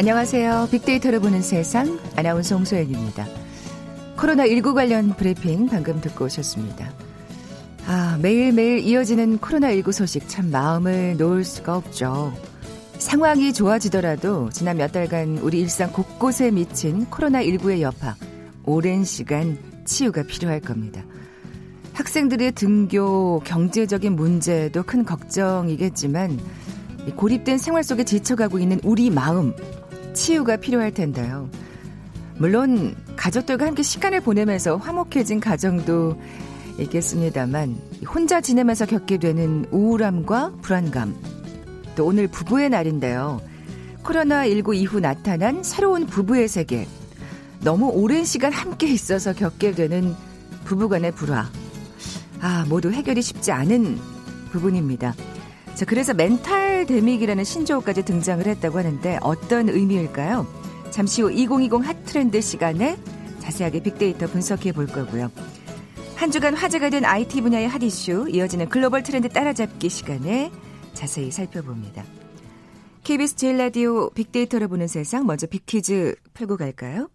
안녕하세요. 빅데이터를 보는 세상 아나운서 홍소연입니다. 코로나19 관련 브리핑 방금 듣고 오셨습니다. 아, 매일매일 이어지는 코로나19 소식 참 마음을 놓을 수가 없죠. 상황이 좋아지더라도 지난 몇 달간 우리 일상 곳곳에 미친 코로나19의 여파, 오랜 시간 치유가 필요할 겁니다. 학생들의 등교, 경제적인 문제도 큰 걱정이겠지만 고립된 생활 속에 지쳐가고 있는 우리 마음, 치유가 필요할 텐데요. 물론 가족들과 함께 시간을 보내면서 화목해진 가정도 있겠습니다만 혼자 지내면서 겪게 되는 우울함과 불안감 또 오늘 부부의 날인데요. 코로나19 이후 나타난 새로운 부부의 세계 너무 오랜 시간 함께 있어서 겪게 되는 부부간의 불화 아 모두 해결이 쉽지 않은 부분입니다. 자, 그래서 mentaldemic이라는 신조어까지 등장을 했다고 하는데 어떤 의미일까요? 잠시 후 2020 hot trend 시간에 자세하게 빅데이터 분석해 볼 거고요. 한 주간 화제가 된 IT 분야의 hot issue, 이어지는 글로벌 트렌드 따라잡기 시간에 자세히 살펴봅니다. KBS 제일 라디오 빅데이터를 보는 세상 먼저 빅퀴즈 풀고 갈까요?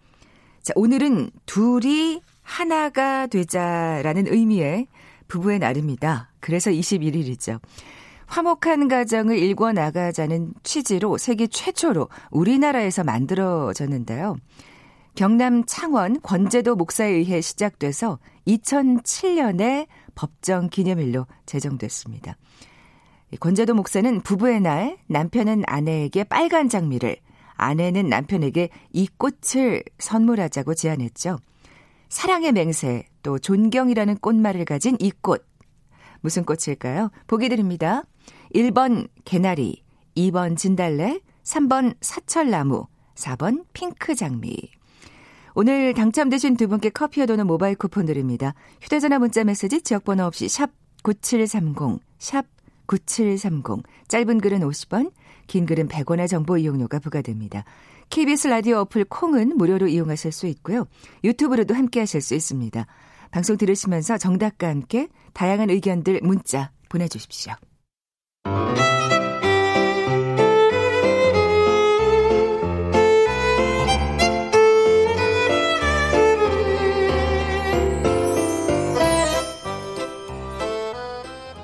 자, 오늘은 둘이 하나가 되자라는 의미의 부부의 날입니다. 그래서 21일이죠. 화목한 가정을 일궈 나가자는 취지로 세계 최초로 우리나라에서 만들어졌는데요. 경남 창원 권제도 목사에 의해 시작돼서 2007년에 법정 기념일로 제정됐습니다. 권제도 목사는 부부의 날 남편은 아내에게 빨간 장미를 아내는 남편에게 이 꽃을 선물하자고 제안했죠. 사랑의 맹세 또 존경이라는 꽃말을 가진 이 꽃. 무슨 꽃일까요? 보기 드립니다. 1번 개나리, 2번 진달래, 3번 사철나무, 4번 핑크 장미. 오늘 당첨되신 두 분께 커피와 도는 모바일 쿠폰 드립니다. 휴대전화 문자 메시지 지역번호 없이 샵 9730, 샵 9730. 짧은 글은 50원, 긴 글은 100원의 정보 이용료가 부과됩니다. KBS 라디오 어플 콩은 무료로 이용하실 수 있고요. 유튜브로도 함께 하실 수 있습니다. 방송 들으시면서 정답과 함께 다양한 의견들 문자 보내주십시오.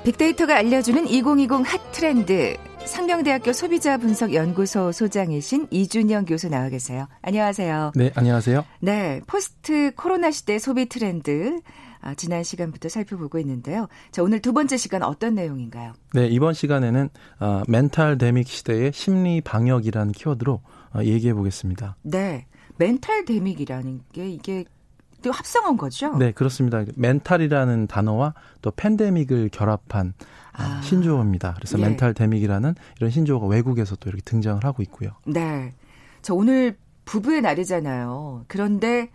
빅데이터가 알려주는 2020 hot trend. 상명대학교 소비자분석연구소 소장이신 이준영 교수 나와 계세요. 안녕하세요. 네, 안녕하세요. 네, post 코로나 시대 소비 트렌드. 아, 지난 시간부터 살펴보고 있는데요. 자, 오늘 두 번째 시간 어떤 내용인가요? 네, 이번 시간에는 어, mentaldemic 시대의 심리 방역이라는 키워드로 어, 얘기해 보겠습니다. 네. mentaldemic이라는 게 이게 또 합성한 거죠? 네, 그렇습니다. mental이라는 단어와 또 팬데믹을 결합한 어, 아. 신조어입니다. 그래서 예. mentaldemic이라는 이런 신조어가 외국에서 또 이렇게 등장을 하고 있고요. 네. 자, 오늘 부부의 날이잖아요. 그런데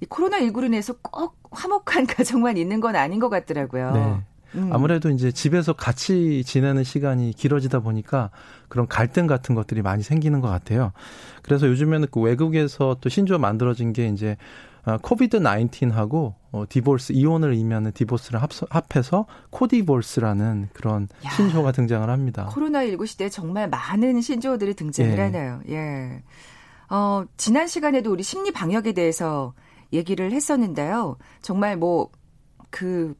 이 코로나19로 인해서 꼭 화목한 가정만 있는 건 아닌 것 같더라고요. 네. 음. 아무래도 이제 집에서 같이 지내는 시간이 길어지다 보니까 그런 갈등 같은 것들이 많이 생기는 것 같아요. 그래서 요즘에는 그 외국에서 또 신조어 만들어진 게 이제 아, COVID 19하고 어, divorce 이혼을 의미하는 divorce를 합, 합해서 codivorce라는 그런 야, 신조어가 등장을 합니다. 코로나 19 시대에 정말 많은 신조어들이 등장을 예. 하네요. 예. 어, 지난 시간에도 우리 심리 방역에 대해서 얘기를 했었는데요. 정말 뭐 그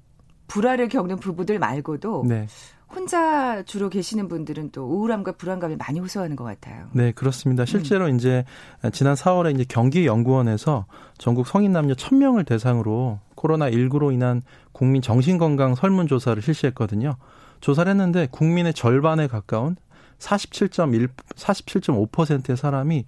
불화를 겪는 부부들 말고도 네. 혼자 주로 계시는 분들은 또 우울함과 불안감을 많이 호소하는 것 같아요. 네, 그렇습니다. 실제로 음. 이제 지난 4월에 이제 경기연구원에서 전국 성인 남녀 1000명을 대상으로 코로나 19로 인한 국민 정신건강 설문조사를 실시했거든요. 조사를 했는데 국민의 절반에 가까운 47.1, 47.5%의 사람이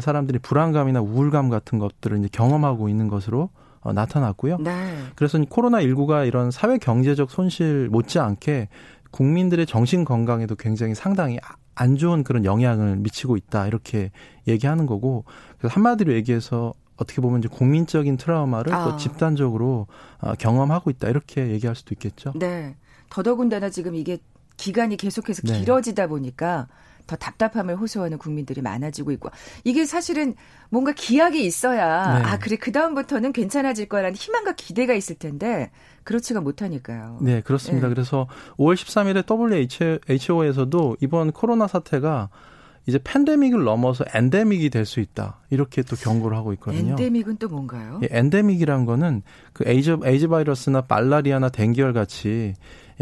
사람들이 불안감이나 우울감 같은 것들을 이제 경험하고 있는 것으로 어, 나타났고요. 네. 그래서 코로나 19가 이런 사회 경제적 손실 못지않게 국민들의 정신 건강에도 굉장히 상당히 안 좋은 그런 영향을 미치고 있다 이렇게 얘기하는 거고 그래서 한마디로 얘기해서 어떻게 보면 이제 국민적인 트라우마를 아. 또 집단적으로 어, 경험하고 있다 이렇게 얘기할 수도 있겠죠. 네. 더더군다나 지금 이게 기간이 계속해서 네. 길어지다 보니까 더 답답함을 호소하는 국민들이 많아지고 있고 이게 사실은 뭔가 기약이 있어야 네. 아 그래 그 다음부터는 괜찮아질 거라는 희망과 기대가 있을 텐데 그렇지가 못하니까요. 네 그렇습니다. 네. 그래서 5월 13일에 WHO에서도 이번 코로나 사태가 이제 팬데믹을 넘어서 엔데믹이 될 수 있다. 이렇게 또 경고를 하고 있거든요. 엔데믹은 또 뭔가요? 예, 엔데믹이란 거는 그 에이즈, 에이즈 바이러스나 말라리아나 뎅기열 같이 예,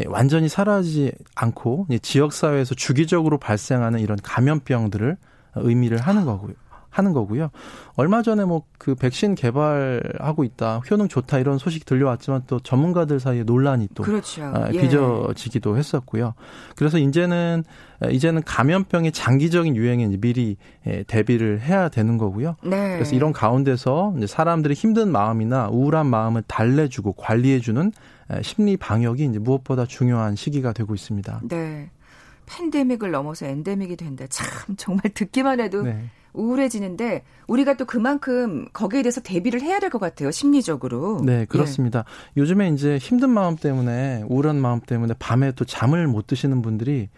완전히 사라지지 않고 지역 사회에서 주기적으로 발생하는 이런 감염병들을 의미를 하는 거고요. 하는 거고요. 얼마 전에 뭐 그 백신 개발하고 있다, 효능 좋다 이런 소식 들려왔지만 또 전문가들 사이에 논란이 또 그렇죠. 아, 예. 빚어지기도 했었고요. 그래서 이제는 이제는 감염병의 장기적인 유행에 이제 미리 예, 대비를 해야 되는 거고요. 네. 그래서 이런 가운데서 이제 사람들의 힘든 마음이나 우울한 마음을 달래주고 관리해주는 심리 방역이 이제 무엇보다 중요한 시기가 되고 있습니다. 네. 팬데믹을 넘어서 엔데믹이 된다. 참 정말 듣기만 해도 네. 우울해지는데 우리가 또 그만큼 거기에 대해서 대비를 해야 될 것 같아요. 심리적으로. 네, 그렇습니다. 예. 요즘에 이제 힘든 마음 때문에 우울한 마음 때문에 밤에 또 잠을 못 드시는 분들이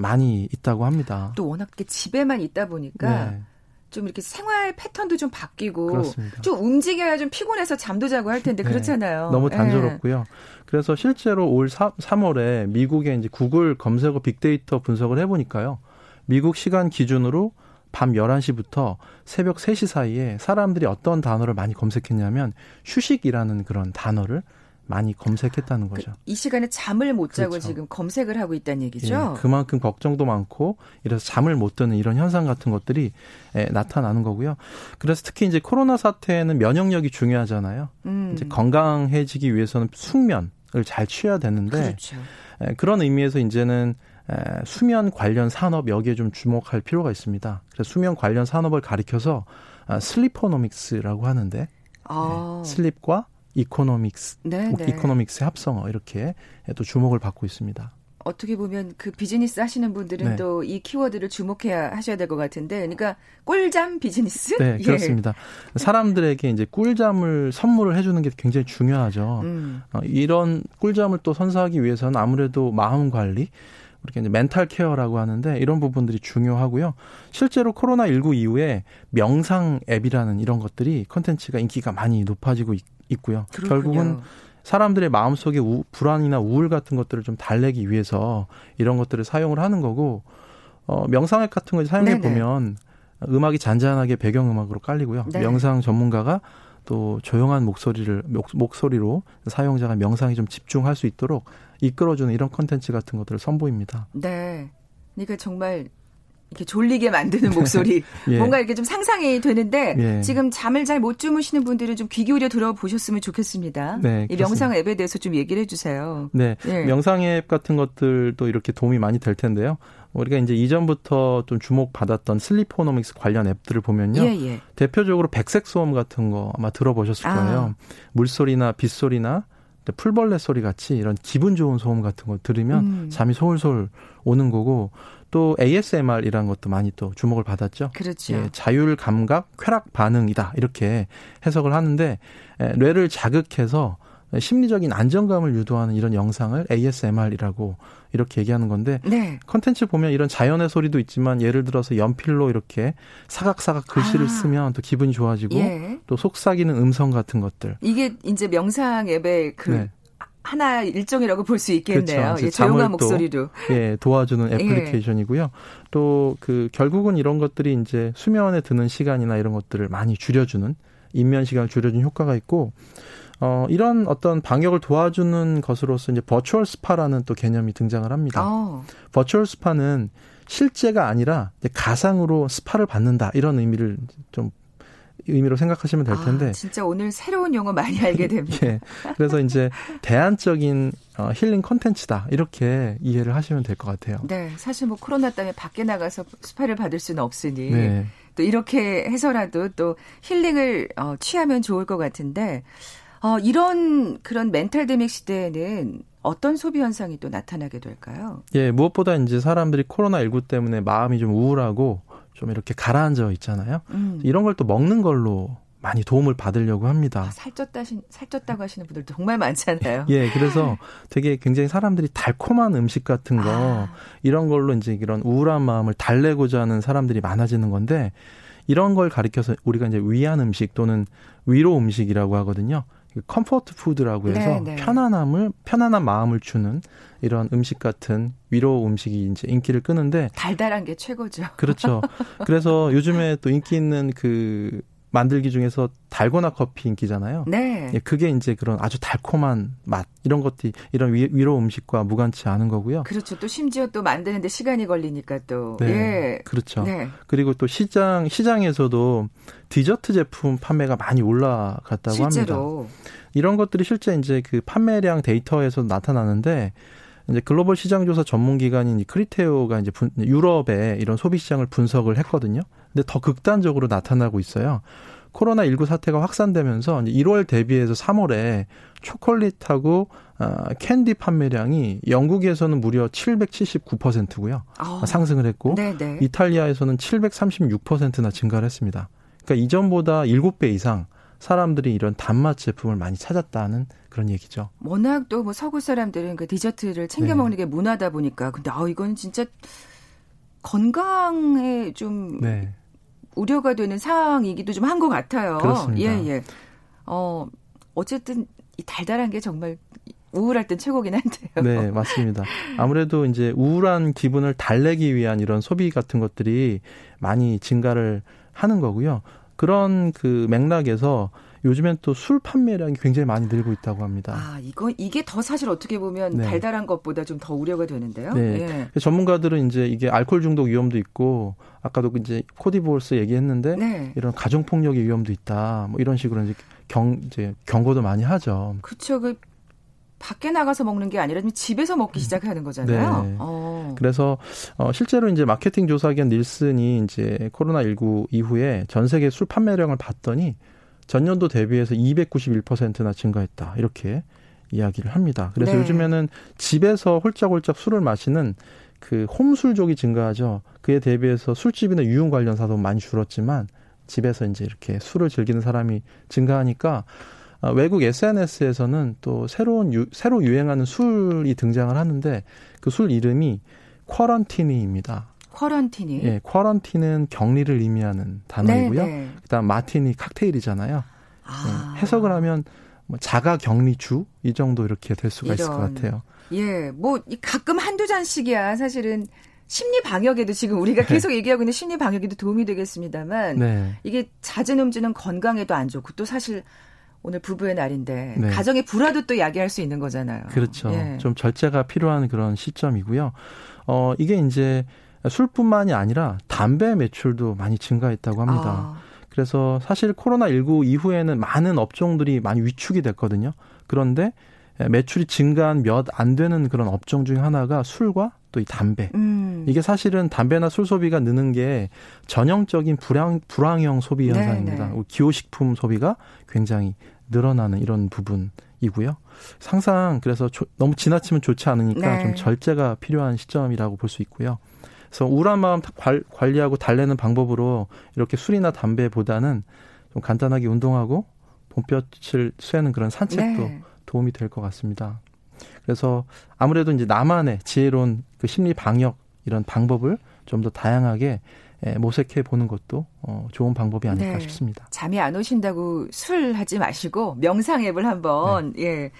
많이 있다고 합니다. 또 워낙 집에만 있다 보니까 네. 좀 이렇게 생활 패턴도 좀 바뀌고 그렇습니다. 좀 움직여야 좀 피곤해서 잠도 자고 할 텐데 네. 그렇잖아요. 너무 단조롭고요. 네. 그래서 실제로 올 3, 3월에 미국의 이제 구글 검색어 빅데이터 분석을 해보니까요. 미국 시간 기준으로 밤 11시부터 새벽 3시 사이에 사람들이 어떤 단어를 많이 검색했냐면 휴식이라는 그런 단어를 많이 검색했다는 거죠. 그, 이 시간에 잠을 못 자고 그렇죠. 지금 검색을 하고 있다는 얘기죠. 예, 그만큼 걱정도 많고 이래서 잠을 못 드는 이런 현상 같은 것들이 예, 나타나는 거고요. 그래서 특히 이제 코로나 사태에는 면역력이 중요하잖아요. 음. 이제 건강해지기 위해서는 숙면을 잘 취해야 되는데 그렇죠. 예, 그런 의미에서 이제는 에, 수면 관련 산업 여기에 좀 주목할 필요가 있습니다. 그래서 수면 관련 산업을 가리켜서 아, sleeponomics라고 하는데 아. 네, sleep과 economics, 네, 네. economics의 합성어 이렇게 또 주목을 받고 있습니다. 어떻게 보면 그 비즈니스 하시는 분들은 네. 또이 키워드를 주목해야 하셔야 될 것 같은데, 그러니까 꿀잠 비즈니스? 네, 예. 그렇습니다. 사람들에게 이제 꿀잠을 선물을 해주는 게 굉장히 중요하죠. 음. 어, 이런 꿀잠을 또 선사하기 위해서는 아무래도 마음 관리, 이렇게 이제 mental care라고 하는데 이런 부분들이 중요하고요. 실제로 코로나 19 이후에 명상 앱이라는 이런 것들이 컨텐츠가 인기가 많이 높아지고 있, 고요. 결국은 사람들의 마음속에 우, 불안이나 우울 같은 것들을 좀 달래기 위해서 이런 것들을 사용을 하는 거고 어, 명상 앱 같은 걸 사용해 보면 음악이 잔잔하게 배경 음악으로 깔리고요. 네. 명상 전문가가 또 조용한 목소리를 목, 소리로 사용자가 명상에 좀 집중할 수 있도록 이끌어주는 이런 컨텐츠 같은 것들을 선보입니다. 네. 그러니까 정말 이렇게 졸리게 만드는 목소리 예. 뭔가 이렇게 좀 상상이 되는데 예. 지금 잠을 잘 못 주무시는 분들은 좀 귀 기울여 들어보셨으면 좋겠습니다. 네, 이 명상 앱에 대해서 좀 얘기를 해주세요. 네, 예. 명상 앱 같은 것들도 이렇게 도움이 많이 될 텐데요. 우리가 이제 이전부터 좀 주목받았던 슬리포노믹스 관련 앱들을 보면요. 예, 예. 대표적으로 백색 소음 같은 거 아마 들어보셨을 아. 거예요. 물소리나 빗소리나 풀벌레 소리 같이 이런 기분 좋은 소음 같은 거 들으면 음. 잠이 솔솔 오는 거고 또 ASMR이라는 것도 많이 또 주목을 받았죠. 그렇죠. 예, 자율 감각 쾌락 반응이다 이렇게 해석을 하는데 에, 뇌를 자극해서 심리적인 안정감을 유도하는 이런 영상을 ASMR이라고 이렇게 얘기하는 건데 네. 컨텐츠 보면 이런 자연의 소리도 있지만 예를 들어서 연필로 이렇게 사각사각 글씨를 아. 쓰면 또 기분이 좋아지고 예. 또 속삭이는 음성 같은 것들 이게 이제 명상 앱의 그 네. 하나 일종이라고 볼 수 있겠네요. 그렇죠. 예, 조용한 목소리로. 예, 도와주는 애플리케이션이고요. 또그 결국은 이런 것들이 이제 수면에 드는 시간이나 이런 것들을 많이 줄여주는 입면 시간을 줄여주는 효과가 있고 어 이런 어떤 방역을 도와주는 것으로서 이제 virtual spa라는 또 개념이 등장을 합니다. 어. virtual spa는 실제가 아니라 가상으로 스파를 받는다 이런 의미를 좀 의미로 생각하시면 될 텐데 아, 진짜 오늘 새로운 용어 많이 알게 됩니다. 예. 그래서 이제 대안적인 어, 힐링 컨텐츠다 이렇게 이해를 하시면 될 것 같아요. 네, 사실 뭐 코로나 때문에 밖에 나가서 스파를 받을 수는 없으니 네. 또 이렇게 해서라도 또 힐링을 어, 취하면 좋을 것 같은데 어, 이런 그런 mentaldemic 시대에는 어떤 소비 현상이 또 나타나게 될까요? 예, 무엇보다 이제 사람들이 코로나 19 때문에 마음이 좀 우울하고 좀 이렇게 가라앉아 있잖아요. 음. 이런 걸 또 먹는 걸로 많이 도움을 받으려고 합니다. 아, 살쪘다 살쪘다고 하시는 분들 정말 많잖아요. 예, 그래서 되게 굉장히 사람들이 달콤한 음식 같은 거 아. 이런 걸로 이제 이런 우울한 마음을 달래고자 하는 사람들이 많아지는 건데 이런 걸 가리켜서 우리가 이제 위안 음식 또는 위로 음식이라고 하거든요. comfort food라고 해서 네, 네. 편안함을 편안한 마음을 주는 이런 음식 같은 위로 음식이 이제 인기를 끄는데 달달한 게 최고죠. 그렇죠. 그래서 요즘에 또 인기 있는 그 만들기 중에서 달고나 커피 인기잖아요. 네. 예, 그게 이제 그런 아주 달콤한 맛 이런 것들이 이런 위, 로 음식과 무관치 않은 거고요. 그렇죠. 또 심지어 또 만드는데 시간이 걸리니까 또 네. 예. 그렇죠. 네. 그리고 또 시장 시장에서도 디저트 제품 판매가 많이 올라갔다고 실제로. 합니다. 이런 것들이 실제 이제 그 판매량 데이터에서 나타나는데 이제 글로벌 시장 조사 전문 기관인 크리테오가 이제 분, 유럽의 이런 소비 시장을 분석을 했거든요. 근데 더 극단적으로 나타나고 있어요. 코로나19 사태가 확산되면서 이제 1월 대비해서 3월에 초콜릿하고 어, 캔디 판매량이 영국에서는 무려 779%고요. 어. 상승을 했고 네네. 이탈리아에서는 736%나 증가를 했습니다. 그러니까 이전보다 7배 이상 사람들이 이런 단맛 제품을 많이 찾았다는 그런 얘기죠. 워낙 또 뭐 서구 사람들은 그 디저트를 챙겨 네. 먹는 게 문화다 보니까 근데 아 이건 진짜 건강에 좀 네. 우려가 되는 상황이기도 좀 한 것 같아요. 그렇습니다. 예, 예. 어, 어쨌든 이 달달한 게 정말 우울할 땐 최고긴 한데요. 네, 맞습니다. 아무래도 이제 우울한 기분을 달래기 위한 이런 소비 같은 것들이 많이 증가를 하는 거고요. 그런 그 맥락에서 요즘엔 또 술 판매량이 굉장히 많이 늘고 있다고 합니다. 아, 이거 이게 더 사실 어떻게 보면 네. 달달한 것보다 좀 더 우려가 되는데요. 네. 예. 전문가들은 이제 이게 알코올 중독 위험도 있고 아까도 이제 코디볼스 얘기했는데 네. 이런 가정 폭력의 위험도 있다. 뭐 이런 식으로 이제 경 이제 경고도 많이 하죠. 그렇죠. 그 밖에 나가서 먹는 게 아니라 집에서 먹기 시작하는 거잖아요. 네. 어. 그래서 어 실제로 이제 마케팅 조사기관 닐슨이 이제 코로나 19 이후에 전 세계 술 판매량을 봤더니 전년도 대비해서 291%나 증가했다. 이렇게 이야기를 합니다. 그래서 네. 요즘에는 집에서 홀짝홀짝 술을 마시는 그 홈술족이 증가하죠. 그에 대비해서 술집이나 유흥 관련 사도 많이 줄었지만 집에서 이제 이렇게 술을 즐기는 사람이 증가하니까 아, 외국 SNS에서는 또 새로운 유, 새로 유행하는 술이 등장을 하는데 그 술 이름이 쿼런티니입니다. 쿼런티니. 예, 쿼런티는 격리를 의미하는 단어이고요. 네네. 네. 그다음 마티니 칵테일이잖아요. 아. 예, 해석을 하면 뭐 자가 격리주 이 정도 이렇게 될 수가 이런. 있을 것 같아요. 예, 뭐 가끔 한두 잔씩이야 사실은 심리 방역에도 지금 우리가 네. 계속 네. 얘기하고 있는 심리 방역에도 도움이 되겠습니다만 네. 이게 잦은 음주는 건강에도 안 좋고 또 사실 오늘 부부의 날인데 네. 가정의 불화도 또 야기할 수 있는 거잖아요. 그렇죠. 예. 좀 절제가 필요한 그런 시점이고요. 어 이게 이제 술뿐만이 아니라 담배 매출도 많이 증가했다고 합니다. 아. 그래서 사실 코로나 19 이후에는 많은 업종들이 많이 위축이 됐거든요. 그런데 매출이 증가한 몇 안 되는 그런 업종 중에 하나가 술과 또 이 담배. 음. 이게 사실은 담배나 술 소비가 느는 게 전형적인 불황, 불황형 소비 네, 현상입니다. 네, 네. 기호식품 소비가 굉장히 늘어나는 이런 부분이고요. 상상 그래서 조, 너무 지나치면 좋지 않으니까 네. 좀 절제가 필요한 시점이라고 볼 수 있고요. 그래서 우울한 마음 관리하고 달래는 방법으로 이렇게 술이나 담배보다는 좀 간단하게 운동하고 봄볕을 쐬는 그런 산책도 네. 도움이 될 것 같습니다. 그래서 아무래도 이제 나만의 지혜로운 그 심리 방역 이런 방법을 좀 더 다양하게 모색해 보는 것도 어, 좋은 방법이 아닐까 네. 싶습니다. 잠이 안 오신다고 술 하지 마시고 명상 앱을 한번 네. 예.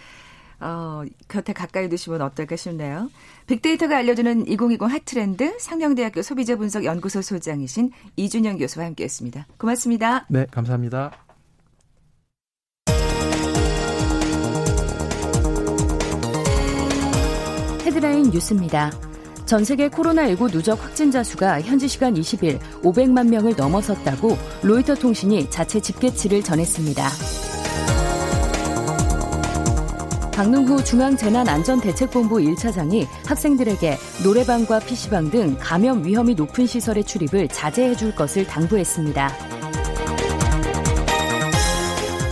어, 곁에 가까이 두시면 어떨까 싶네요. 빅데이터가 알려주는 2020 핫트렌드 상명대학교 소비자분석연구소 소장이신 이준영 교수와 함께했습니다. 고맙습니다. 네, 감사합니다. 헤드라인 뉴스입니다. 전 세계 코로나19 누적 확진자 수가 현지 시간 20일 500만 명을 넘어섰다고 로이터 통신이 자체 집계치를 전했습니다. 박능후 중앙재난안전대책본부 1차장이 학생들에게 노래방과 PC방 등 감염 위험이 높은 시설의 출입을 자제해 줄 것을 당부했습니다.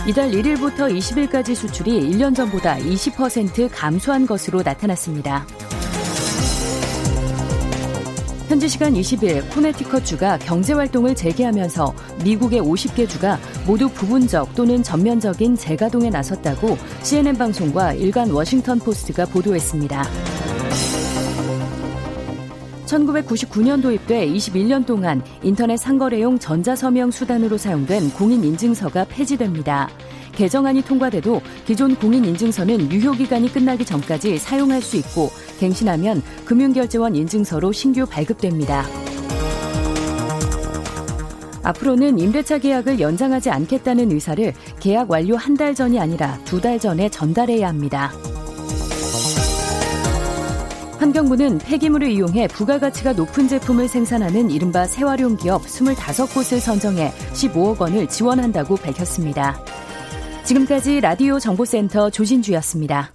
이달 1일부터 20일까지 수출이 1년 전보다 20% 감소한 것으로 나타났습니다. 현지 시간 20일 코네티컷 주가 경제 활동을 재개하면서 미국의 50개 주가 모두 부분적 또는 전면적인 재가동에 나섰다고 CNN 방송과 일간 워싱턴 포스트가 보도했습니다. 1999년 도입돼 21년 동안 인터넷 상거래용 전자서명 수단으로 사용된 공인인증서가 폐지됩니다. 개정안이 통과돼도 기존 공인인증서는 유효기간이 끝나기 전까지 사용할 수 있고 갱신하면 금융결제원 인증서로 신규 발급됩니다. 앞으로는 임대차 계약을 연장하지 않겠다는 의사를 계약 완료 한 달 전이 아니라 두 달 전에 전달해야 합니다. 환경부는 폐기물을 이용해 부가가치가 높은 제품을 생산하는 이른바 재활용 기업 25곳을 선정해 15억 원을 지원한다고 밝혔습니다. 지금까지 라디오 정보센터 조진주였습니다.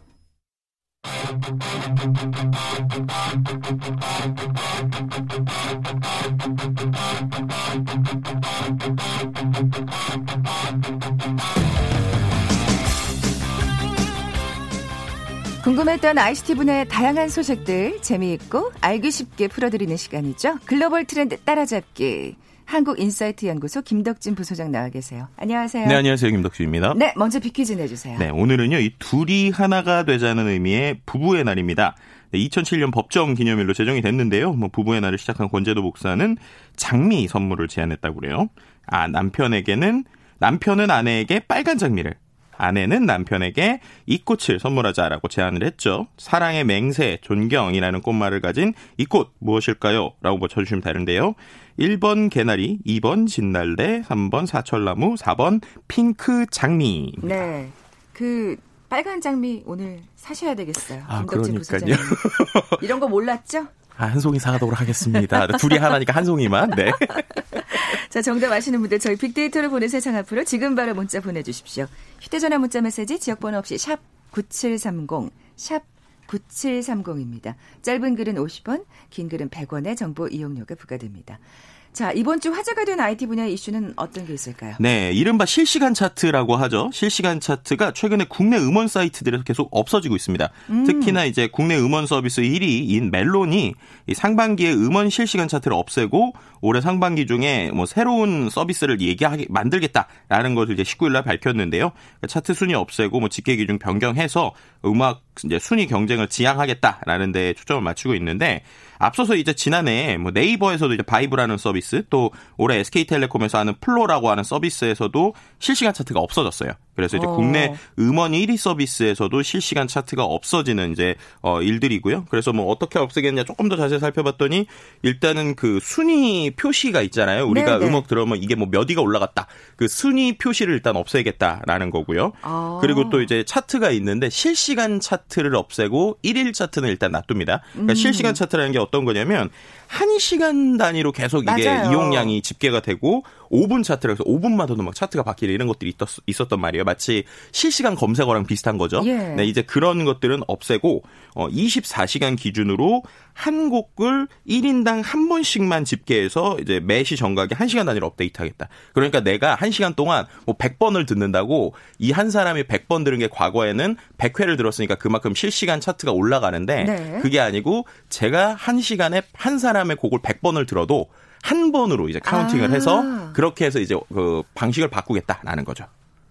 궁금했던 ICT 분야의 다양한 소식들 재미있고 알기 쉽게 풀어드리는 시간이죠. 글로벌 트렌드 따라잡기. 한국인사이트 연구소 김덕진 부소장 나와 계세요. 안녕하세요. 네, 안녕하세요. 김덕진입니다. 네, 먼저 비퀴즈 내주세요. 네, 오늘은요, 이 둘이 하나가 되자는 의미의 부부의 날입니다. 네, 2007년 법정 기념일로 제정이 됐는데요. 뭐 부부의 날을 시작한 권제도 목사는 장미 선물을 제안했다고 그래요. 아, 남편에게는 남편은 아내에게 빨간 장미를 아내는 남편에게 이 꽃을 선물하자라고 제안을 했죠. 사랑의 맹세, 존경이라는 꽃말을 가진 이 꽃 무엇일까요? 라고 맞춰주시면 되는데요. 1번 개나리, 2번 진날래, 3번 사철나무, 4번 핑크 장미. 네. 그 빨간 장미 오늘 사셔야 되겠어요. 아, 그러니까요. 이런 거 몰랐죠? 아, 한 송이 사가도록 하겠습니다. 둘이 하나니까 한 송이만. 네. 자, 정답 아시는 분들 저희 빅데이터를 보는 세상 앞으로 지금 바로 문자 보내주십시오. 휴대전화 문자 메시지 지역번호 없이 샵 9730, 샵 9730입니다. 짧은 글은 50원, 긴 글은 100원의 정보 이용료가 부과됩니다. 자, 이번 주 화제가 된 IT 분야 이슈는 어떤 게 있을까요? 네, 이른바 실시간 차트라고 하죠. 실시간 차트가 최근에 국내 음원 사이트들에서 계속 없어지고 있습니다. 음. 특히나 이제 국내 음원 서비스 1위인 멜론이 이 상반기에 음원 실시간 차트를 없애고 올해 상반기 중에 뭐 새로운 서비스를 얘기하게 만들겠다라는 것을 이제 19일 날 밝혔는데요. 차트 순위 없애고 뭐 집계 기준 변경해서 음악 이제 순위 경쟁을 지양하겠다라는 데 초점을 맞추고 있는데 앞서서 이제 지난해 뭐 네이버에서도 이제 바이브라는 서비스 또 올해 SK텔레콤에서 하는 플로라고 하는 서비스에서도 실시간 차트가 없어졌어요. 그래서 이제 어. 국내 음원 1위 서비스에서도 실시간 차트가 없어지는 이제 어 일들이고요. 그래서 뭐 어떻게 없애겠냐 조금 더 자세히 살펴봤더니 일단은 그 순위 표시가 있잖아요. 우리가 네네. 음악 들어오면 이게 뭐 몇 위가 올라갔다. 그 순위 표시를 일단 없애겠다라는 거고요. 아. 그리고 또 이제 차트가 있는데 실시간 차트를 없애고 1일 차트는 일단 놔둡니다. 그러니까 음. 실시간 차트라는 게 어떤 거냐면 1시간 단위로 계속 이게 맞아요. 이용량이 집계가 되고 5분 차트라 해서 5분마다도 막 차트가 바뀌는 이런 것들이 있었, 있었단 말이에요. 마치 실시간 검색어랑 비슷한 거죠. 예. 네, 이제 그런 것들은 없애고 어 24시간 기준으로 한 곡을 1인당 한 번씩만 집계해서 이제 매시 정각에 1시간 단위로 업데이트 하겠다. 그러니까 내가 1시간 동안 뭐 100번을 듣는다고 이 한 사람이 100번 들은 게 과거에는 100회를 들었으니까 그만큼 실시간 차트가 올라가는데 네. 그게 아니고 제가 한 시간에 한 사람의 곡을 100번을 들어도 한 번으로 이제 카운팅을 아. 해서 그렇게 해서 이제 그 방식을 바꾸겠다라는 거죠.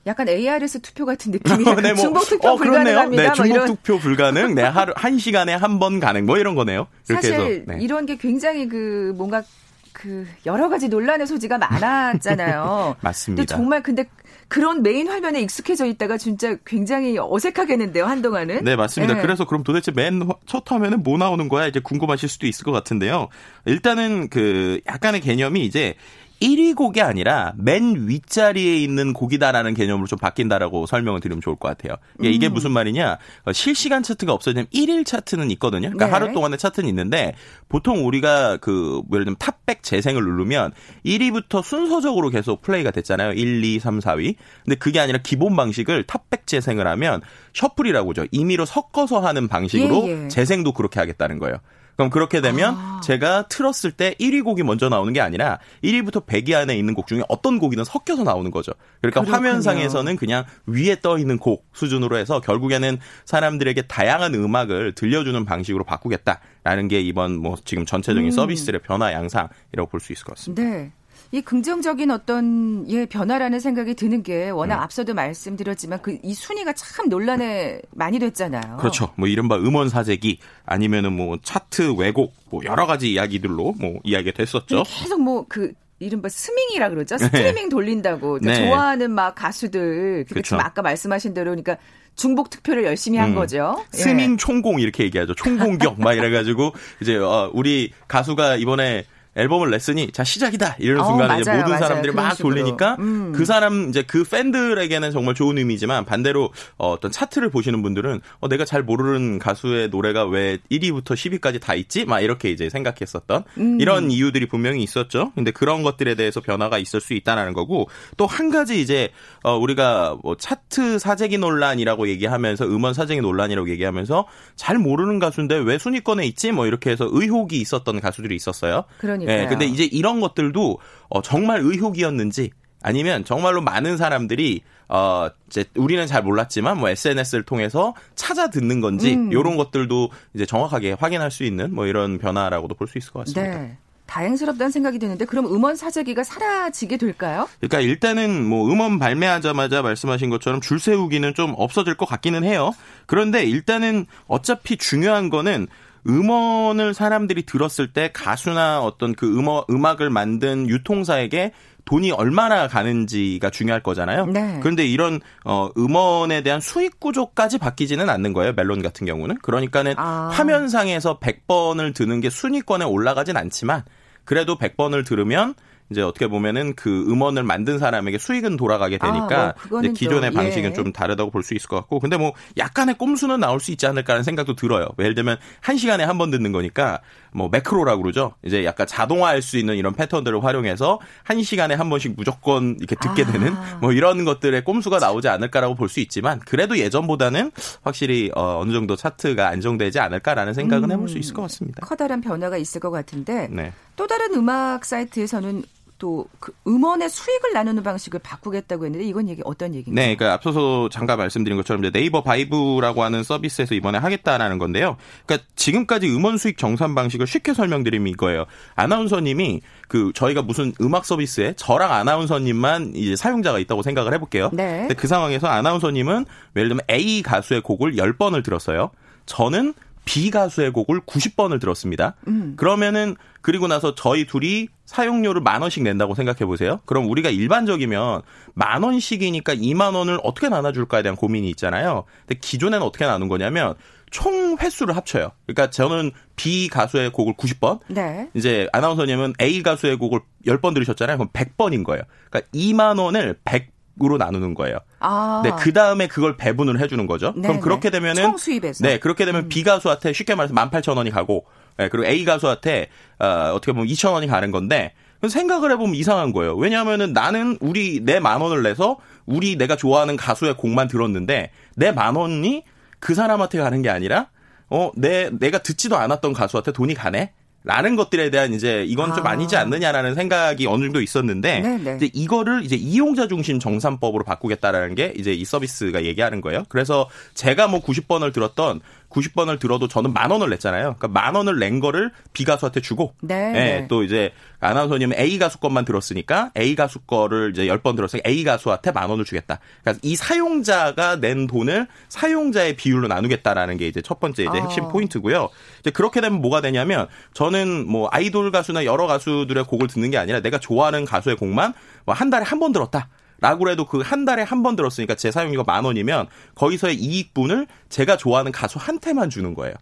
약간 ARS 투표 같은 느낌이에요. 네, 뭐, 중복 투표 어. 불가능합니다. 네, 뭐 중복 이런. 투표 불가능. 네, 하루 한 시간에 한 번 가능. 뭐 이런 거네요. 이렇게 사실 해서. 네. 이런 게 굉장히 그 뭔가 그 여러 가지 논란의 소지가 많았잖아요. 맞습니다. 근데 정말 근데 그런 메인 화면에 익숙해져 있다가 진짜 굉장히 어색하겠는데요 한동안은. 네, 맞습니다. 네. 그래서 그럼 도대체 맨 첫 화면은 뭐 나오는 거야? 이제 궁금하실 수도 있을 것 같은데요. 일단은 그 약간의 개념이 이제 1위 곡이 아니라 맨 윗자리에 있는 곡이다라는 개념으로 좀 바뀐다라고 설명을 드리면 좋을 것 같아요. 이게, 이게 무슨 말이냐? 어, 실시간 차트가 없어지면 1일 차트는 있거든요. 그러니까 네. 하루 동안의 차트는 있는데 보통 우리가 그 예를 들면 top백 재생을 누르면 1위부터 순서적으로 계속 플레이가 됐잖아요. 1, 2, 3, 4위. 근데 그게 아니라 기본 방식을 탑백 재생을 하면 셔플이라고 죠. 임의로 섞어서 하는 방식으로 예, 예. 재생도 그렇게 하겠다는 거예요. 그럼 그렇게 되면 아. 제가 틀었을 때 1위 곡이 먼저 나오는 게 아니라 1위부터 100위 안에 있는 곡 중에 어떤 곡이든 섞여서 나오는 거죠. 그러니까 그렇군요. 화면상에서는 그냥 위에 떠 있는 곡 수준으로 해서 결국에는 사람들에게 다양한 음악을 들려주는 방식으로 바꾸겠다라는 게 이번 뭐 지금 전체적인 음. 서비스의 변화 양상이라고 볼 수 있을 것 같습니다. 네. 이 긍정적인 어떤 예 변화라는 생각이 드는 게 워낙 앞서도 말씀드렸지만 그 이 순위가 참 논란에 많이 됐잖아요. 그렇죠. 뭐 이른바 음원 사재기 아니면은 뭐 차트 왜곡 뭐 여러 가지 이야기들로 뭐 이야기가 됐었죠. 계속 뭐그 이른바 스밍이라 그러죠. 스트리밍 돌린다고. 그러니까 네. 좋아하는 막 가수들. 그쵸. 지금 아까 말씀하신 대로 그러니까 중복 투표를 열심히 한 음. 거죠. 예. 스밍 총공 이렇게 얘기하죠. 총공격 막 이래가지고 이제 어, 우리 가수가 이번에 앨범을 냈으니 자 시작이다 이런 어, 순간에 이제 맞아요, 모든 맞아요. 사람들이 막 식으로. 돌리니까 음. 그 사람 이제 그 팬들에게는 정말 좋은 의미지만 반대로 어, 어떤 차트를 보시는 분들은 어, 내가 잘 모르는 가수의 노래가 왜 1위부터 10위까지 다 있지? 막 이렇게 이제 생각했었던 음. 이런 이유들이 분명히 있었죠. 근데 그런 것들에 대해서 변화가 있을 수 있다는 거고 또 한 가지 이제 어, 우리가 뭐 차트 사재기 논란이라고 얘기하면서 음원 사재기 논란이라고 얘기하면서 잘 모르는 가수인데 왜 순위권에 있지? 뭐 이렇게 해서 의혹이 있었던 가수들이 있었어요. 그러니까요. 예, 근데 이제 이런 것들도 어, 정말 의혹이었는지 아니면 정말로 많은 사람들이 어 이제 우리는 잘 몰랐지만 뭐 SNS를 통해서 찾아 듣는 건지 음. 이런 것들도 이제 정확하게 확인할 수 있는 뭐 이런 변화라고도 볼 수 있을 것 같습니다. 네. 다행스럽다는 생각이 드는데 그럼 음원 사재기가 사라지게 될까요? 그러니까 일단은 뭐 음원 발매하자마자 말씀하신 것처럼 줄 세우기는 좀 없어질 것 같기는 해요. 그런데 일단은 어차피 중요한 거는 음원을 사람들이 들었을 때 가수나 어떤 그 음악, 음악을 만든 유통사에게 돈이 얼마나 가는지가 중요할 거잖아요. 네. 그런데 이런 어 음원에 대한 수익 구조까지 바뀌지는 않는 거예요. 멜론 같은 경우는. 그러니까는 아. 화면상에서 100번을 드는 게 순위권에 올라가진 않지만 그래도 100번을 들으면 이제 어떻게 보면은 그 음원을 만든 사람에게 수익은 돌아가게 아, 되니까 뭐 그거는 이제 기존의 또, 예. 방식은 좀 다르다고 볼 수 있을 것 같고 근데 뭐 약간의 꼼수는 나올 수 있지 않을까라는 생각도 들어요. 예를 들면 한 시간에 한 번 듣는 거니까 뭐 매크로라고 그러죠. 이제 약간 자동화할 수 있는 이런 패턴들을 활용해서 한 시간에 한 번씩 무조건 이렇게 듣게 아. 되는 뭐 이런 것들의 꼼수가 나오지 않을까라고 볼 수 있지만 그래도 예전보다는 확실히 어, 어느 정도 차트가 안정되지 않을까라는 생각은 해볼 수 있을 것 같습니다. 커다란 변화가 있을 것 같은데 네. 또 다른 음악 사이트에서는 또 그 음원의 수익을 나누는 방식을 바꾸겠다고 했는데 이건 얘기 어떤 얘기인가요? 네, 그러니까 앞서서 잠깐 말씀드린 것처럼 네이버 바이브라고 하는 서비스에서 이번에 하겠다라는 건데요. 그러니까 지금까지 음원 수익 정산 방식을 쉽게 설명드리면 이거예요. 아나운서님이 그 저희가 무슨 음악 서비스에 저랑 아나운서님만 이제 사용자가 있다고 생각을 해볼게요. 네. 근데 그 상황에서 아나운서님은 예를 들면 A 가수의 곡을 10번을 들었어요. 저는 B 가수의 곡을 90번을 들었습니다. 음. 그러면은 그리고 나서 저희 둘이 사용료를 만 원씩 낸다고 생각해 보세요. 그럼 우리가 일반적이면 만 원씩이니까 2만 원을 어떻게 나눠줄까에 대한 고민이 있잖아요. 근데 기존에는 어떻게 나눈 거냐면 총 횟수를 합쳐요. 그러니까 저는 B 가수의 곡을 90번, 네. 이제 아나운서님은 A 가수의 곡을 10번 들으셨잖아요. 그럼 100번인 거예요. 그러니까 2만 원을 100 으로 나누는 거예요. 아. 네, 그 다음에 그걸 배분을 해주는 거죠. 네, 그럼 네. 그렇게 되면은 총 수입에서. 네, 그렇게 되면 음. B 가수한테 쉽게 말해서 18,000원이 가고, 네, 그리고 A 가수한테 어, 어떻게 보면 2,000원이 가는 건데 생각을 해보면 이상한 거예요. 왜냐하면은 나는 우리 내 만 원을 내서 우리 내가 좋아하는 가수의 곡만 들었는데 내 만 원이 그 사람한테 가는 게 아니라 어, 내 내가 듣지도 않았던 가수한테 돈이 가네. 라는 것들에 대한 이제 이건 좀 아. 아니지 않느냐라는 생각이 어느 정도 있었는데 네네. 이제 이거를 이제 이용자 중심 정산법으로 바꾸겠다라는 게 이제 이 서비스가 얘기하는 거예요. 그래서 제가 뭐 90번을 들었던 90번을 들어도 저는 만 원을 냈잖아요. 그러니까 만 원을 낸 거를 B 가수한테 주고 네. 예, 또 이제 아나운서님은 A 가수 것만 들었으니까 A 가수 거를 이제 10번 들었으니까 A 가수한테 만 원을 주겠다. 그러니까 이 사용자가 낸 돈을 사용자의 비율로 나누겠다라는 게 이제 첫 번째 이제 핵심 아. 포인트고요. 이제 그렇게 되면 뭐가 되냐면 저는 뭐 아이돌 가수나 여러 가수들의 곡을 듣는 게 아니라 내가 좋아하는 가수의 곡만 뭐 한 달에 한 번 들었다. 라고 해도 그 한 달에 한 번 들었으니까 제 사용료가 만 원이면 거기서의 이익분을 제가 좋아하는 가수한테만 주는 거예요.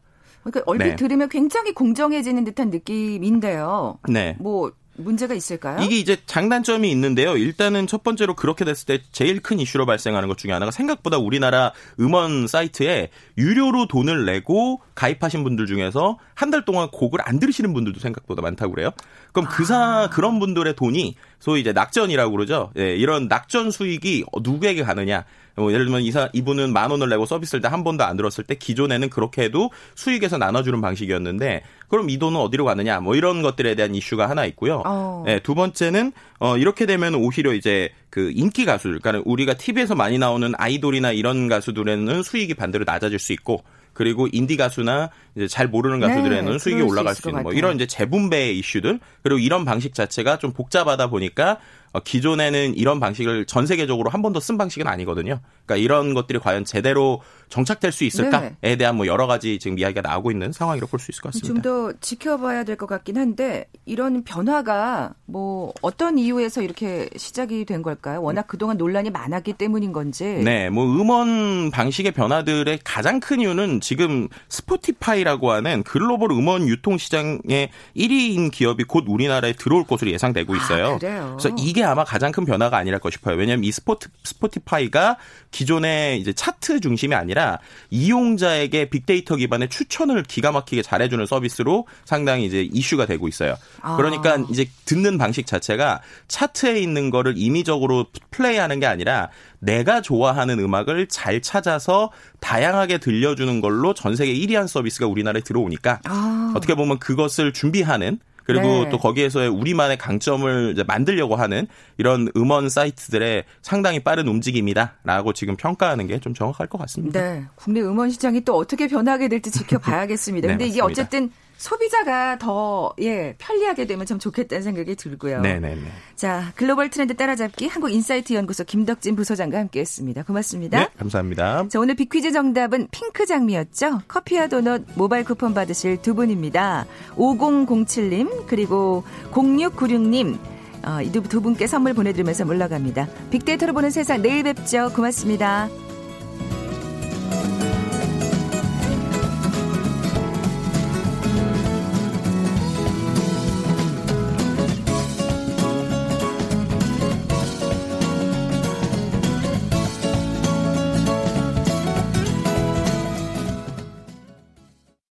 그러니까 얼핏 네. 들으면 굉장히 공정해지는 듯한 느낌인데요. 네. 뭐 문제가 있을까요? 이게 이제 장단점이 있는데요. 일단은 첫 번째로 그렇게 됐을 때 제일 큰 이슈로 발생하는 것 중에 하나가 생각보다 우리나라 음원 사이트에 유료로 돈을 내고 가입하신 분들 중에서 한 달 동안 곡을 안 들으시는 분들도 생각보다 많다고 그래요. 그럼 그 사, 그런 분들의 돈이 소위 이제 낙전이라고 그러죠. 예, 이런 낙전 수익이 누구에게 가느냐. 뭐 예를 들면 이사 이분은 만 원을 내고 서비스를 때한 번도 안 들었을 때 기존에는 그렇게 해도 수익에서 나눠주는 방식이었는데 그럼 이 돈은 어디로 가느냐 뭐 이런 것들에 대한 이슈가 하나 있고요. 어. 네, 두 번째는 어 이렇게 되면 오히려 이제 그 인기 가수들, 그러니까 우리가 TV에서 많이 나오는 아이돌이나 이런 가수들에는 수익이 반대로 낮아질 수 있고. 그리고 인디 가수나 이제 잘 모르는 가수들에는 네, 수익이 수 올라갈 있을 수 있는 것 뭐. 이런 이제 재분배의 이슈들 그리고 이런 방식 자체가 좀 복잡하다 보니까 어, 기존에는 이런 방식을 전 세계적으로 한 번도 쓴 방식은 아니거든요. 그러니까 이런 것들이 과연 제대로 정착될 수 있을까에 네. 대한 뭐 여러 가지 지금 이야기가 나오고 있는 상황이라고 볼 수 있을 것 같습니다. 좀 더 지켜봐야 될 것 같긴 한데 이런 변화가 뭐 어떤 이유에서 이렇게 시작이 된 걸까요? 워낙 그동안 논란이 많았기 때문인 건지. 네, 뭐 음원 방식의 변화들의 가장 큰 이유는 지금 스포티파이라고 하는 글로벌 음원 유통 시장의 1위인 기업이 곧 우리나라에 들어올 것으로 예상되고 아, 있어요. 아, 그래요? 그래서 이게 아마 가장 큰 변화가 아니랄까 싶어요. 왜냐하면 이 스포티, 스포티파이가 기존의 이제 차트 중심이 아니라 이용자에게 빅데이터 기반의 추천을 기가 막히게 잘해주는 서비스로 상당히 이제 이슈가 되고 있어요. 아. 그러니까 이제 듣는 방식 자체가 차트에 있는 거를 임의적으로 플레이하는 게 아니라 내가 좋아하는 음악을 잘 찾아서 다양하게 들려주는 걸로 전 세계 1위한 서비스가 우리나라에 들어오니까 아. 어떻게 보면 그것을 준비하는 그리고 네. 또 거기에서의 우리만의 강점을 만들려고 하는 이런 음원 사이트들의 상당히 빠른 움직임이다라고 지금 평가하는 게 좀 정확할 것 같습니다. 네. 국내 음원 시장이 또 어떻게 변하게 될지 지켜봐야겠습니다. 네, 근데 이게 어쨌든 소비자가 더, 예, 편리하게 되면 참 좋겠다는 생각이 들고요. 네네네. 자, 글로벌 트렌드 따라잡기 한국 인사이트 연구소 김덕진 부소장과 함께 했습니다. 고맙습니다. 네, 감사합니다. 자, 오늘 비퀴즈 정답은 핑크 장미였죠. 커피와 도넛 모바일 쿠폰 받으실 두 분입니다. 5007님, 그리고 0696님, 어, 이두 분께 선물 보내드리면서 물러갑니다. 빅데이터로 보는 세상 내일 뵙죠. 고맙습니다.